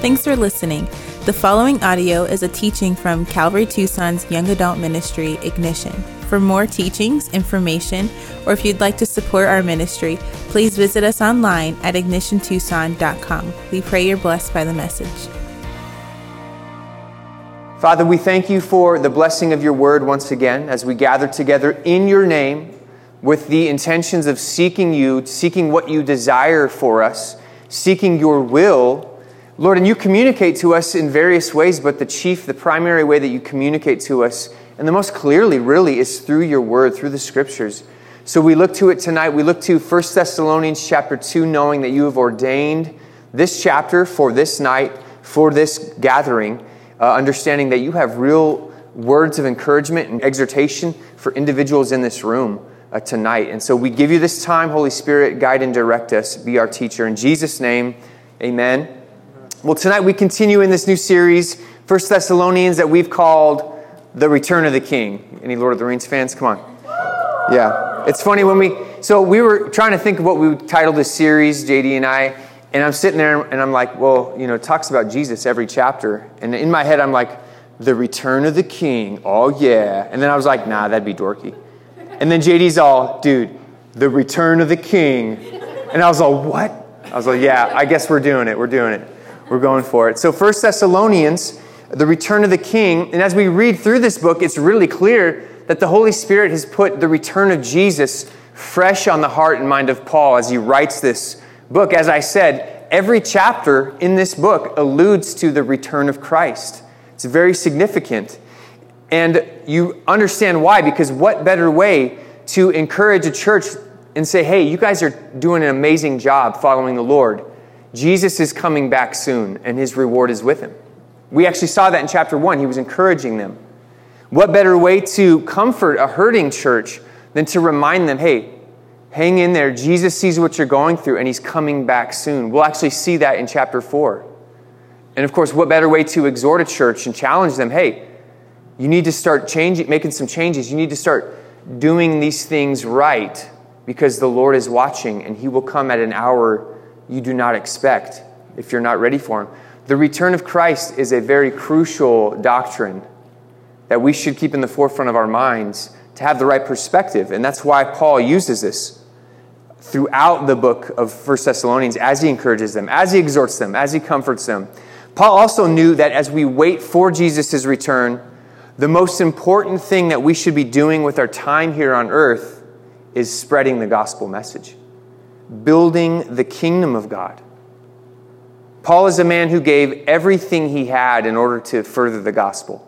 Thanks for listening. The following audio is a teaching from Calvary Tucson's Young Adult Ministry, Ignition. For more teachings, information, or if you'd like to support our ministry, please visit us online at ignitiontucson.com. We pray you're blessed by the message. Father, we thank you for the blessing of your word once again as we gather together in your name with the intentions of seeking you, seeking what you desire for us, seeking your will Lord, and you communicate to us in various ways, but the chief, the primary way that you communicate to us, and the most clearly, really, is through your word, through the scriptures. So we look to it tonight. We look to 1 Thessalonians chapter 2, knowing that you have ordained this chapter for this night, for this gathering, uh, understanding that you have real words of encouragement and exhortation for individuals in this room uh, tonight. And so we give you this time, Holy Spirit, guide and direct us, be our teacher. In Jesus' name, amen. Well, tonight we continue in this new series, First Thessalonians, that we've called The Return of the King. Any Lord of the Rings fans? Come on. Yeah. It's funny when we, so we were trying to think of what we would title this series, JD and I, and I'm sitting there and I'm like, well, you know, it talks about Jesus every chapter. And in my head, I'm like, The Return of the King. Oh, yeah. And then I was like, nah, that'd be dorky. And then JD's all, dude, The Return of the King. And I was all, what? I was like, yeah, I guess we're doing it. We're doing it. We're going for it. So, First Thessalonians, the return of the king. And as we read through this book, it's really clear that the Holy Spirit has put the return of Jesus fresh on the heart and mind of Paul as he writes this book. As I said, every chapter in this book alludes to the return of Christ. It's very significant. And you understand why, because what better way to encourage a church and say, hey, you guys are doing an amazing job following the Lord Jesus is coming back soon, and his reward is with him. We actually saw that in chapter 1. He was encouraging them. What better way to comfort a hurting church than to remind them, hey, hang in there. Jesus sees what you're going through, and he's coming back soon. We'll actually see that in chapter 4. And of course, what better way to exhort a church and challenge them, hey, you need to start changing, making some changes. You need to start doing these things right because the Lord is watching, and he will come at an hour you do not expect if you're not ready for Him. The return of Christ is a very crucial doctrine that we should keep in the forefront of our minds to have the right perspective. And that's why Paul uses this throughout the book of First Thessalonians as he encourages them, as he exhorts them, as he comforts them. Paul also knew that as we wait for Jesus' return, the most important thing that we should be doing with our time here on earth is spreading the gospel message building the kingdom of God. Paul is a man who gave everything he had in order to further the gospel.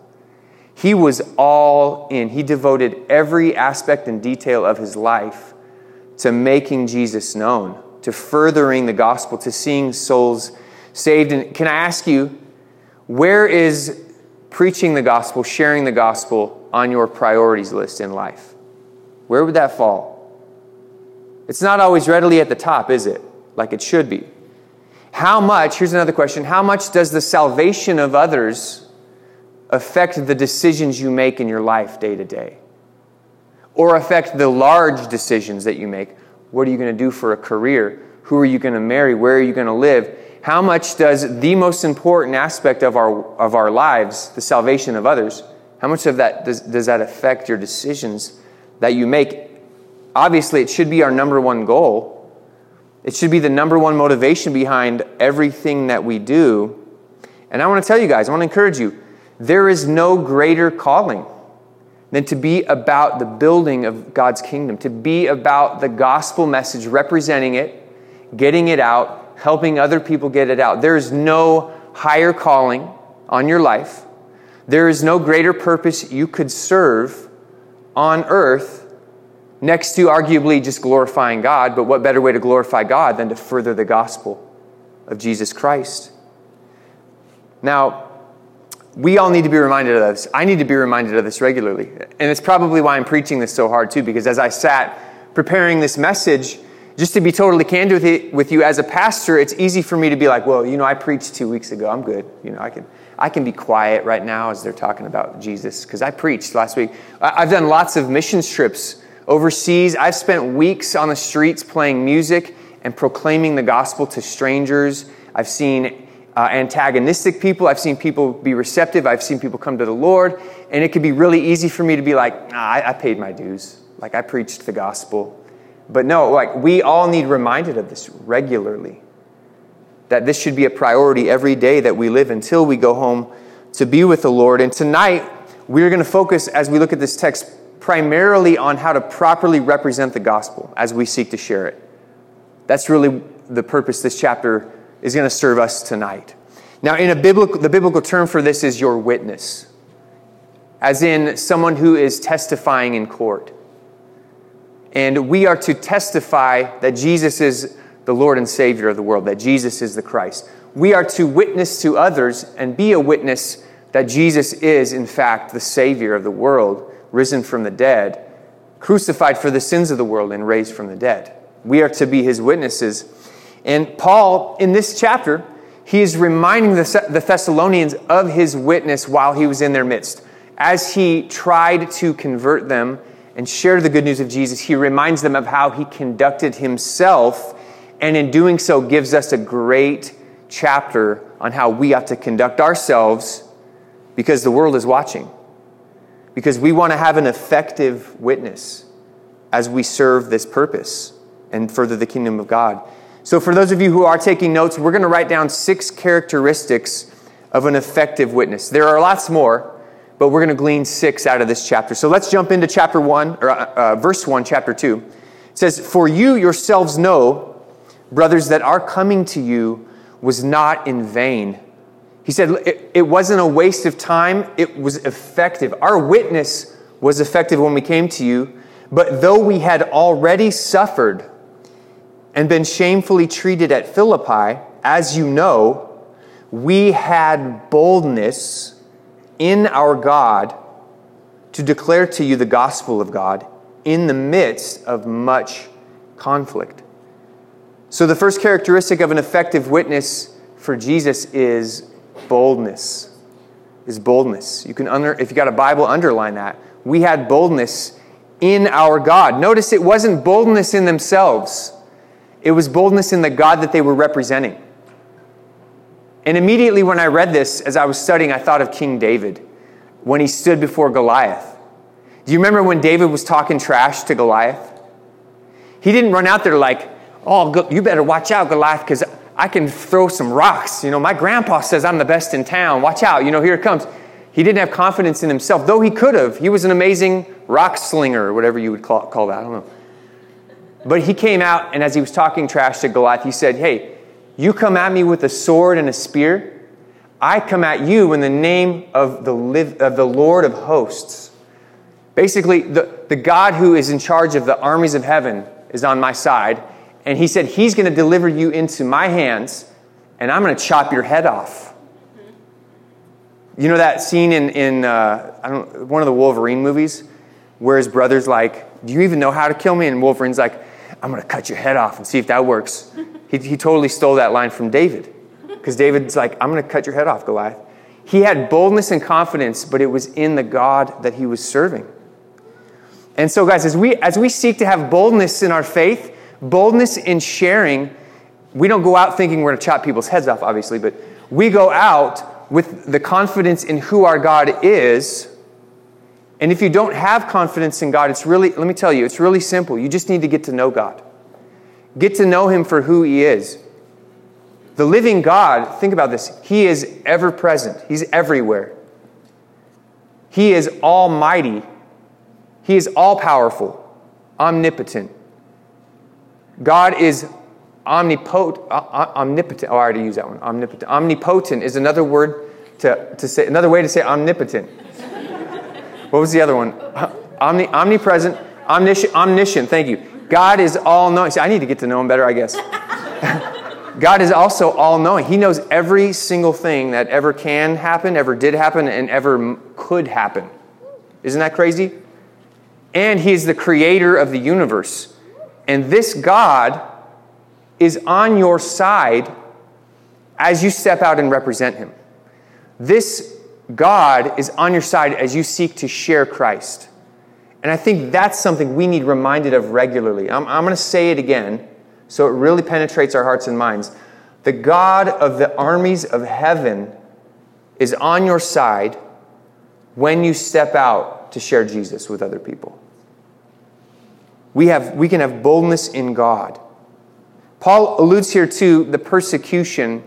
He was all in. He devoted every aspect and detail of his life to making Jesus known, to furthering the gospel, to seeing souls saved. And can I ask you, where is preaching the gospel, sharing the gospel on your priorities list in life? Where would that fall? It's not always readily at the top, is it? Like it should be. How much, here's another question, how much does the salvation of others affect the decisions you make in your life day to day? Or affect the large decisions that you make? What are you going to do for a career? Who are you going to marry? Where are you going to live? How much does the most important aspect of our, of our lives, the salvation of others, how much of that does, does that affect your decisions that you make obviously, it should be our number one goal. It should be the number one motivation behind everything that we do. And I want to tell you guys, I want to encourage you there is no greater calling than to be about the building of God's kingdom, to be about the gospel message, representing it, getting it out, helping other people get it out. There is no higher calling on your life. There is no greater purpose you could serve on earth next to arguably just glorifying God, but what better way to glorify God than to further the gospel of Jesus Christ? Now, we all need to be reminded of this. I need to be reminded of this regularly. And it's probably why I'm preaching this so hard, too, because as I sat preparing this message, just to be totally candid with, it, with you as a pastor, it's easy for me to be like, well, you know, I preached two weeks ago. I'm good. You know, I can, I can be quiet right now as they're talking about Jesus because I preached last week. I've done lots of mission trips Overseas, I've spent weeks on the streets playing music and proclaiming the gospel to strangers. I've seen uh, antagonistic people. I've seen people be receptive. I've seen people come to the Lord. And it could be really easy for me to be like, nah, I, I paid my dues. Like, I preached the gospel. But no, like, we all need reminded of this regularly. That this should be a priority every day that we live until we go home to be with the Lord. And tonight, we're going to focus, as we look at this text, primarily on how to properly represent the gospel as we seek to share it. That's really the purpose this chapter is going to serve us tonight. Now, in a biblical, the biblical term for this is your witness, as in someone who is testifying in court. And we are to testify that Jesus is the Lord and Savior of the world, that Jesus is the Christ. We are to witness to others and be a witness that Jesus is, in fact, the Savior of the world, risen from the dead, crucified for the sins of the world, and raised from the dead. We are to be his witnesses. And Paul, in this chapter, he is reminding the Thessalonians of his witness while he was in their midst. As he tried to convert them and share the good news of Jesus, he reminds them of how he conducted himself, and in doing so, gives us a great chapter on how we ought to conduct ourselves because the world is watching. Because we want to have an effective witness as we serve this purpose and further the kingdom of God. So, for those of you who are taking notes, we're going to write down six characteristics of an effective witness. There are lots more, but we're going to glean six out of this chapter. So, let's jump into chapter one, or uh, uh, verse one, chapter two. It says, For you yourselves know, brothers, that our coming to you was not in vain. He said, it, it wasn't a waste of time, it was effective. Our witness was effective when we came to you, but though we had already suffered, and been shamefully treated at Philippi, as you know, we had boldness in our God to declare to you the gospel of God in the midst of much conflict. So, the first characteristic of an effective witness for Jesus is boldness. Is boldness. You can under, if you got a Bible, underline that. We had boldness in our God. Notice it wasn't boldness in themselves. It was boldness in the God that they were representing. And immediately when I read this, as I was studying, I thought of King David when he stood before Goliath. Do you remember when David was talking trash to Goliath? He didn't run out there like, oh, you better watch out, Goliath, because I can throw some rocks. You know, my grandpa says I'm the best in town. Watch out. You know, here it comes. He didn't have confidence in himself, though he could have. He was an amazing rock slinger, or whatever you would call, call that. I don't know. But he came out, and as he was talking trash to Goliath, he said, Hey, you come at me with a sword and a spear. I come at you in the name of the, of the Lord of hosts. Basically, the, the God who is in charge of the armies of heaven is on my side. And he said, He's going to deliver you into my hands, and I'm going to chop your head off. You know that scene in, in uh, one of the Wolverine movies where his brother's like, Do you even know how to kill me? And Wolverine's like, I'm going to cut your head off and see if that works. He, he totally stole that line from David. Because David's like, I'm going to cut your head off, Goliath. He had boldness and confidence, but it was in the God that he was serving. And so, guys, as we, as we seek to have boldness in our faith, boldness in sharing, we don't go out thinking we're going to chop people's heads off, obviously, but we go out with the confidence in who our God is and if you don't have confidence in God, it's really, let me tell you, it's really simple. You just need to get to know God. Get to know Him for who He is. The living God, think about this, He is ever present, He's everywhere. He is almighty, He is all powerful, omnipotent. God is omnipotent, uh, uh, omnipotent. Oh, I already used that one. Omnipotent. Omnipotent is another word to, to say, another way to say omnipotent. What was the other one? Omni, omnipresent, omniscient, omniscient. Thank you. God is all knowing. See, I need to get to know him better, I guess. God is also all knowing. He knows every single thing that ever can happen, ever did happen, and ever could happen. Isn't that crazy? And He's the creator of the universe. And this God is on your side as you step out and represent Him. This God is on your side as you seek to share Christ. And I think that's something we need reminded of regularly. I'm, I'm going to say it again so it really penetrates our hearts and minds. The God of the armies of heaven is on your side when you step out to share Jesus with other people. We, have, we can have boldness in God. Paul alludes here to the persecution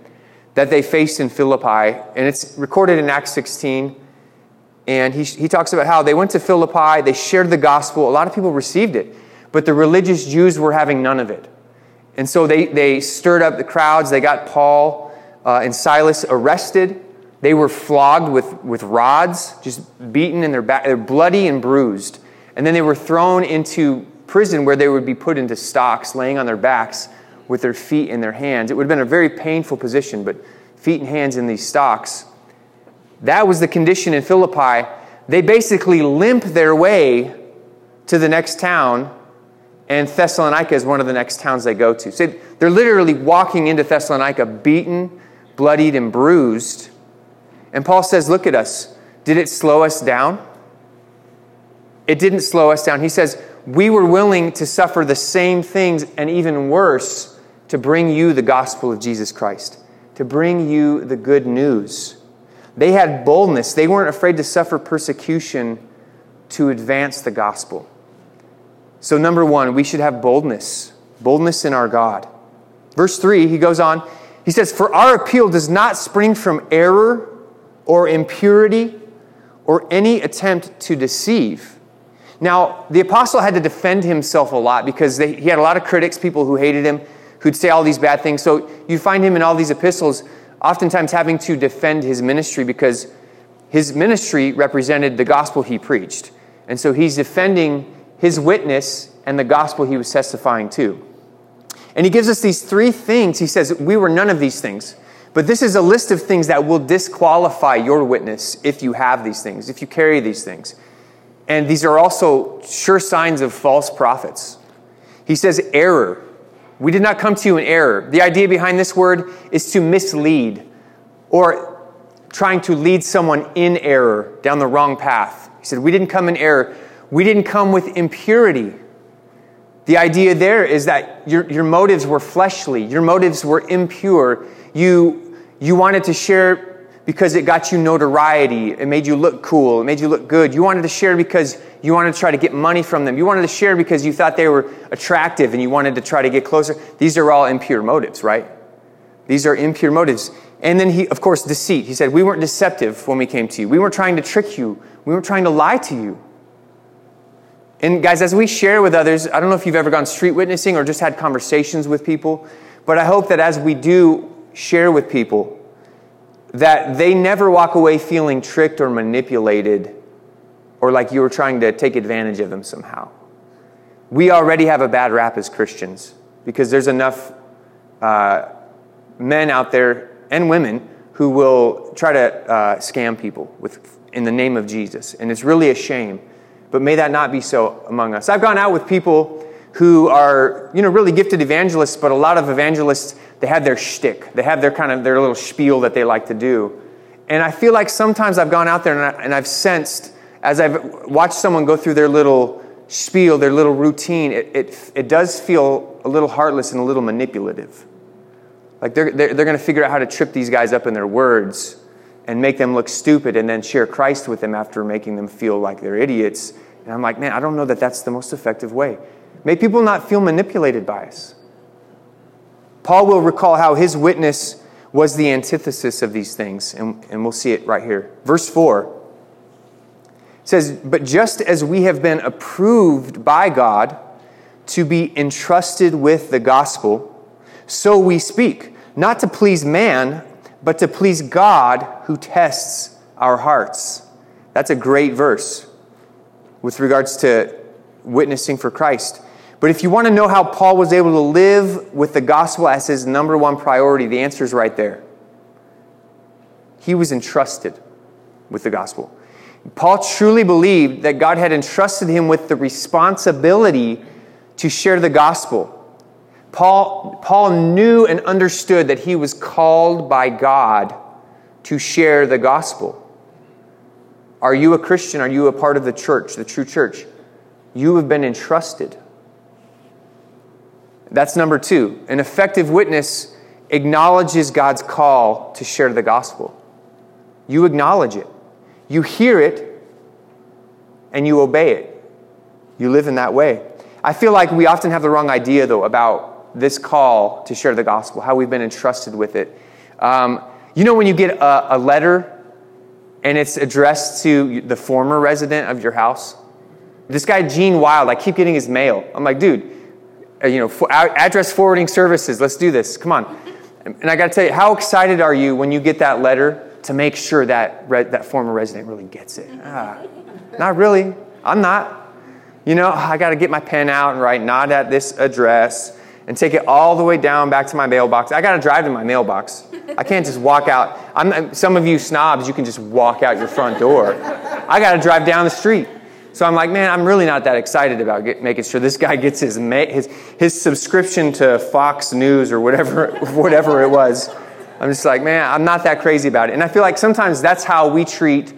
that they faced in Philippi, and it's recorded in Acts 16. And he, he talks about how they went to Philippi, they shared the gospel, a lot of people received it, but the religious Jews were having none of it. And so they, they stirred up the crowds, they got Paul uh, and Silas arrested. They were flogged with, with rods, just beaten in their back. They're bloody and bruised. And then they were thrown into prison where they would be put into stocks, laying on their backs with their feet in their hands. It would have been a very painful position, but feet and hands in these stocks. That was the condition in Philippi. They basically limp their way to the next town, and Thessalonica is one of the next towns they go to. So they're literally walking into Thessalonica beaten, bloodied, and bruised. And Paul says, Look at us. Did it slow us down? It didn't slow us down. He says, We were willing to suffer the same things and even worse to bring you the gospel of Jesus Christ, to bring you the good news. They had boldness. They weren't afraid to suffer persecution to advance the gospel. So, number one, we should have boldness boldness in our God. Verse 3, he goes on, he says, For our appeal does not spring from error or impurity or any attempt to deceive. Now, the apostle had to defend himself a lot because they, he had a lot of critics, people who hated him, who'd say all these bad things. So you find him in all these epistles oftentimes having to defend his ministry because his ministry represented the gospel he preached. And so he's defending his witness and the gospel he was testifying to. And he gives us these three things. He says, We were none of these things. But this is a list of things that will disqualify your witness if you have these things, if you carry these things. And these are also sure signs of false prophets. He says, error. We did not come to you in error. The idea behind this word is to mislead or trying to lead someone in error down the wrong path. He said, We didn't come in error. We didn't come with impurity. The idea there is that your, your motives were fleshly, your motives were impure. You, you wanted to share because it got you notoriety, it made you look cool, it made you look good. You wanted to share because you wanted to try to get money from them. You wanted to share because you thought they were attractive and you wanted to try to get closer. These are all impure motives, right? These are impure motives. And then he, of course, deceit. He said, We weren't deceptive when we came to you. We weren't trying to trick you. We weren't trying to lie to you. And guys, as we share with others, I don't know if you've ever gone street witnessing or just had conversations with people, but I hope that as we do share with people, that they never walk away feeling tricked or manipulated or like you were trying to take advantage of them somehow. We already have a bad rap as Christians because there's enough uh, men out there and women who will try to uh, scam people with, in the name of Jesus. And it's really a shame. But may that not be so among us. I've gone out with people who are, you know, really gifted evangelists, but a lot of evangelists, they have their shtick. They have their kind of their little spiel that they like to do. And I feel like sometimes I've gone out there and, I, and I've sensed, as I've watched someone go through their little spiel, their little routine, it, it, it does feel a little heartless and a little manipulative. Like they're, they're, they're going to figure out how to trip these guys up in their words and make them look stupid and then share Christ with them after making them feel like they're idiots. And I'm like, man, I don't know that that's the most effective way. May people not feel manipulated by us. Paul will recall how his witness was the antithesis of these things, and, and we'll see it right here. Verse 4 says, But just as we have been approved by God to be entrusted with the gospel, so we speak, not to please man, but to please God who tests our hearts. That's a great verse with regards to witnessing for Christ. But if you want to know how Paul was able to live with the gospel as his number one priority, the answer is right there. He was entrusted with the gospel. Paul truly believed that God had entrusted him with the responsibility to share the gospel. Paul, Paul knew and understood that he was called by God to share the gospel. Are you a Christian? Are you a part of the church, the true church? You have been entrusted. That's number two. An effective witness acknowledges God's call to share the gospel. You acknowledge it. You hear it and you obey it. You live in that way. I feel like we often have the wrong idea, though, about this call to share the gospel, how we've been entrusted with it. Um, you know, when you get a, a letter and it's addressed to the former resident of your house? This guy, Gene Wild, I keep getting his mail. I'm like, dude, you know, for, address forwarding services, let's do this. Come on. And I got to tell you, how excited are you when you get that letter to make sure that re- that former resident really gets it? Ah, not really. I'm not. You know, I got to get my pen out and write not at this address and take it all the way down back to my mailbox. I got to drive to my mailbox. I can't just walk out. I'm, some of you snobs, you can just walk out your front door. I got to drive down the street. So I'm like, man, I'm really not that excited about get, making sure this guy gets his, his, his subscription to Fox News or whatever, whatever it was. I'm just like, man, I'm not that crazy about it. And I feel like sometimes that's how we treat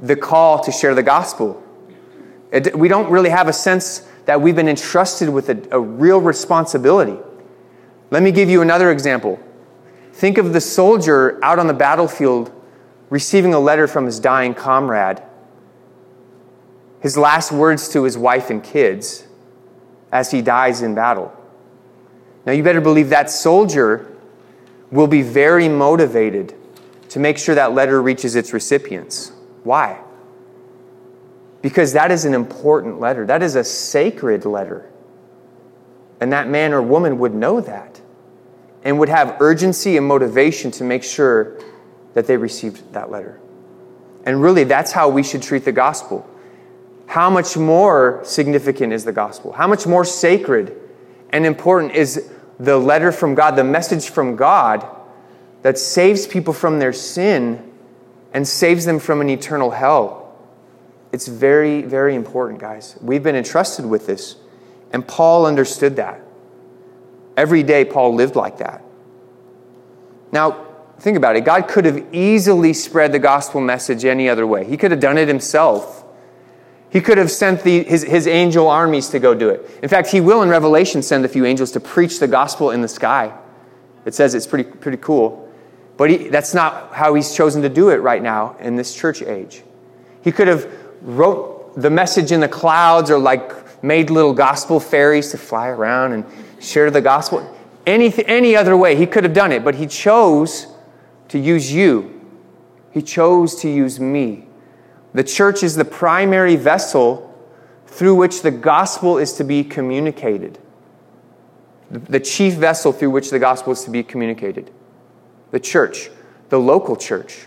the call to share the gospel. It, we don't really have a sense that we've been entrusted with a, a real responsibility. Let me give you another example. Think of the soldier out on the battlefield receiving a letter from his dying comrade his last words to his wife and kids as he dies in battle. Now, you better believe that soldier will be very motivated to make sure that letter reaches its recipients. Why? Because that is an important letter, that is a sacred letter. And that man or woman would know that and would have urgency and motivation to make sure that they received that letter. And really, that's how we should treat the gospel how much more significant is the gospel? How much more sacred and important is the letter from God, the message from God that saves people from their sin and saves them from an eternal hell? It's very, very important, guys. We've been entrusted with this, and Paul understood that. Every day, Paul lived like that. Now, think about it. God could have easily spread the gospel message any other way, He could have done it Himself. He could have sent the, his, his angel armies to go do it. In fact, he will in Revelation send a few angels to preach the gospel in the sky. It says it's pretty, pretty cool. But he, that's not how he's chosen to do it right now in this church age. He could have wrote the message in the clouds or like made little gospel fairies to fly around and share the gospel. Any, any other way, he could have done it, but he chose to use you. He chose to use me the church is the primary vessel through which the gospel is to be communicated. The chief vessel through which the gospel is to be communicated. The church, the local church.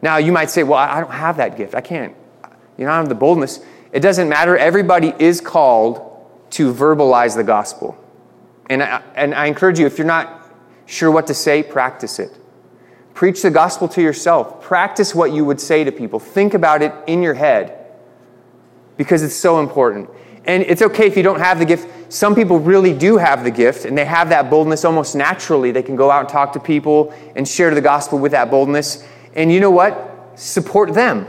Now, you might say, well, I don't have that gift. I can't. You know, I don't have the boldness. It doesn't matter. Everybody is called to verbalize the gospel. And I, and I encourage you, if you're not sure what to say, practice it. Preach the gospel to yourself. Practice what you would say to people. Think about it in your head because it's so important. And it's okay if you don't have the gift. Some people really do have the gift and they have that boldness almost naturally. They can go out and talk to people and share the gospel with that boldness. And you know what? Support them.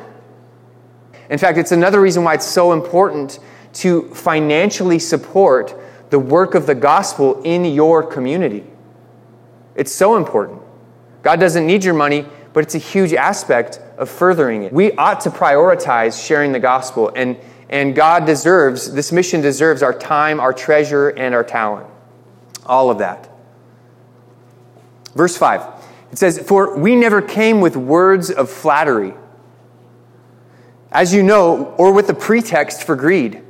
In fact, it's another reason why it's so important to financially support the work of the gospel in your community. It's so important. God doesn't need your money, but it's a huge aspect of furthering it. We ought to prioritize sharing the gospel, and, and God deserves, this mission deserves our time, our treasure, and our talent. All of that. Verse 5 it says, For we never came with words of flattery, as you know, or with a pretext for greed.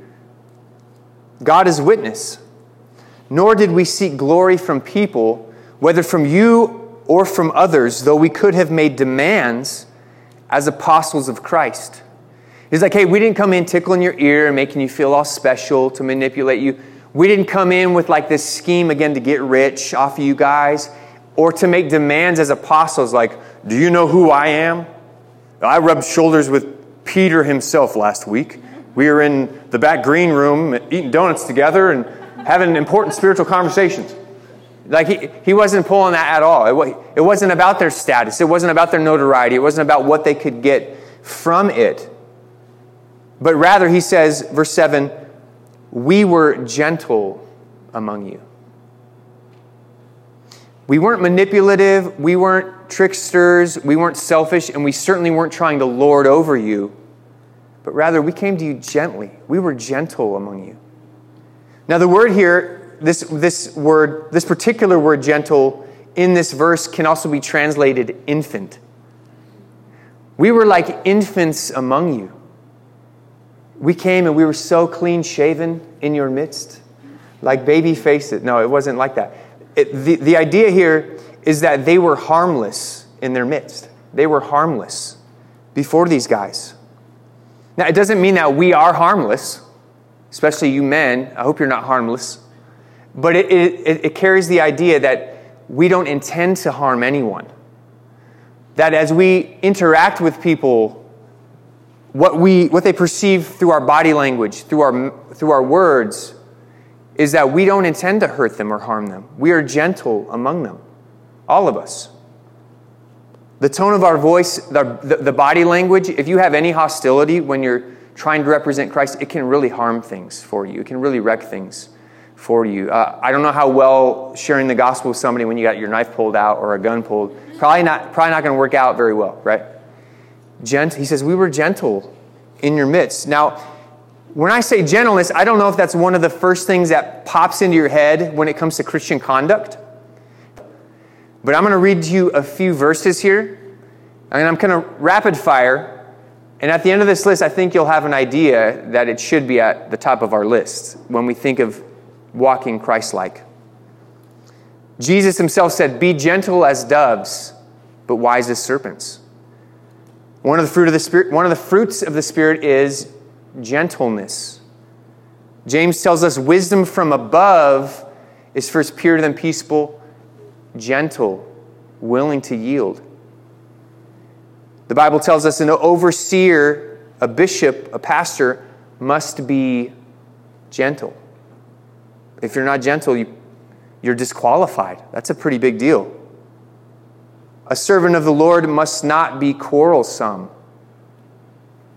God is witness. Nor did we seek glory from people, whether from you or from others, though we could have made demands as apostles of Christ. He's like, hey, we didn't come in tickling your ear and making you feel all special to manipulate you. We didn't come in with like this scheme again to get rich off of you guys or to make demands as apostles like, do you know who I am? I rubbed shoulders with Peter himself last week. We were in the back green room eating donuts together and having important spiritual conversations. Like he, he wasn't pulling that at all. It, it wasn't about their status. It wasn't about their notoriety. It wasn't about what they could get from it. But rather, he says, verse 7, we were gentle among you. We weren't manipulative, we weren't tricksters, we weren't selfish, and we certainly weren't trying to lord over you. But rather, we came to you gently. We were gentle among you. Now, the word here, this, this word, this particular word gentle in this verse can also be translated infant. We were like infants among you. We came and we were so clean shaven in your midst, like baby faces. No, it wasn't like that. It, the, the idea here is that they were harmless in their midst. They were harmless before these guys. Now, it doesn't mean that we are harmless, especially you men. I hope you're not harmless. But it, it, it carries the idea that we don't intend to harm anyone. That as we interact with people, what, we, what they perceive through our body language, through our, through our words, is that we don't intend to hurt them or harm them. We are gentle among them, all of us. The tone of our voice, the, the, the, body language, if you have any hostility when you're trying to represent Christ, it can really harm things for you. It can really wreck things for you. Uh, I don't know how well sharing the gospel with somebody when you got your knife pulled out or a gun pulled, probably not, probably not going to work out very well, right? Gent, he says, We were gentle in your midst. Now, when I say gentleness, I don't know if that's one of the first things that pops into your head when it comes to Christian conduct. But I'm going to read to you a few verses here, and I'm going to rapid fire. And at the end of this list, I think you'll have an idea that it should be at the top of our list when we think of walking Christ like. Jesus himself said, Be gentle as doves, but wise as serpents. One of the fruit of the spirit, one of the fruits of the spirit is gentleness. James tells us wisdom from above is first pure, then peaceable, gentle, willing to yield. The Bible tells us an overseer, a bishop, a pastor must be gentle. If you're not gentle, you, you're disqualified. That's a pretty big deal. A servant of the Lord must not be quarrelsome,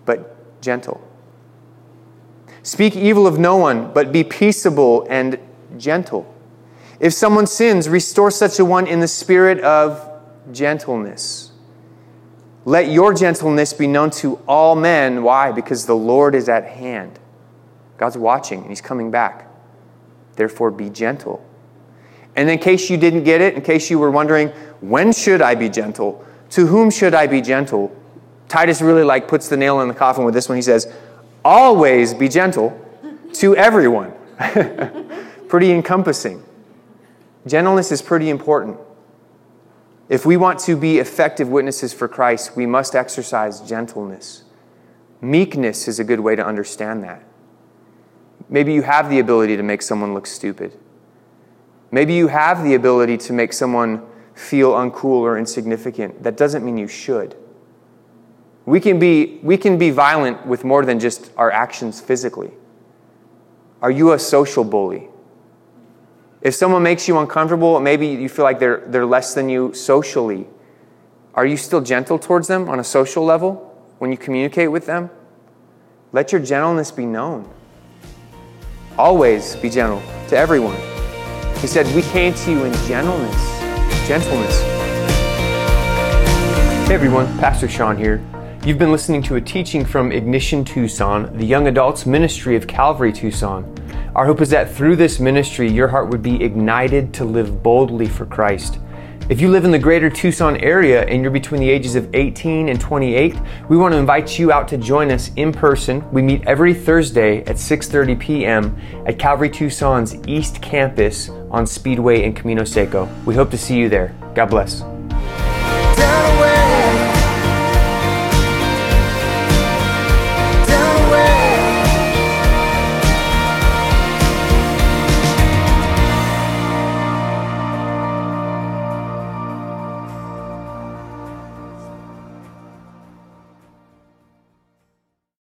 but gentle. Speak evil of no one, but be peaceable and gentle. If someone sins, restore such a one in the spirit of gentleness. Let your gentleness be known to all men. Why? Because the Lord is at hand. God's watching and He's coming back. Therefore, be gentle. And in case you didn't get it, in case you were wondering, when should I be gentle? To whom should I be gentle? Titus really like puts the nail in the coffin with this one. He says, always be gentle to everyone. pretty encompassing. Gentleness is pretty important. If we want to be effective witnesses for Christ, we must exercise gentleness. Meekness is a good way to understand that. Maybe you have the ability to make someone look stupid. Maybe you have the ability to make someone feel uncool or insignificant. That doesn't mean you should. We can be, we can be violent with more than just our actions physically. Are you a social bully? If someone makes you uncomfortable, maybe you feel like they're, they're less than you socially, are you still gentle towards them on a social level when you communicate with them? Let your gentleness be known. Always be gentle to everyone. He said, We came to you in gentleness. Gentleness. Hey everyone, Pastor Sean here. You've been listening to a teaching from Ignition Tucson, the young adults ministry of Calvary Tucson. Our hope is that through this ministry, your heart would be ignited to live boldly for Christ. If you live in the greater Tucson area and you're between the ages of 18 and 28, we want to invite you out to join us in person. We meet every Thursday at 6:30 p.m. at Calvary Tucson's East Campus on Speedway in Camino Seco. We hope to see you there. God bless.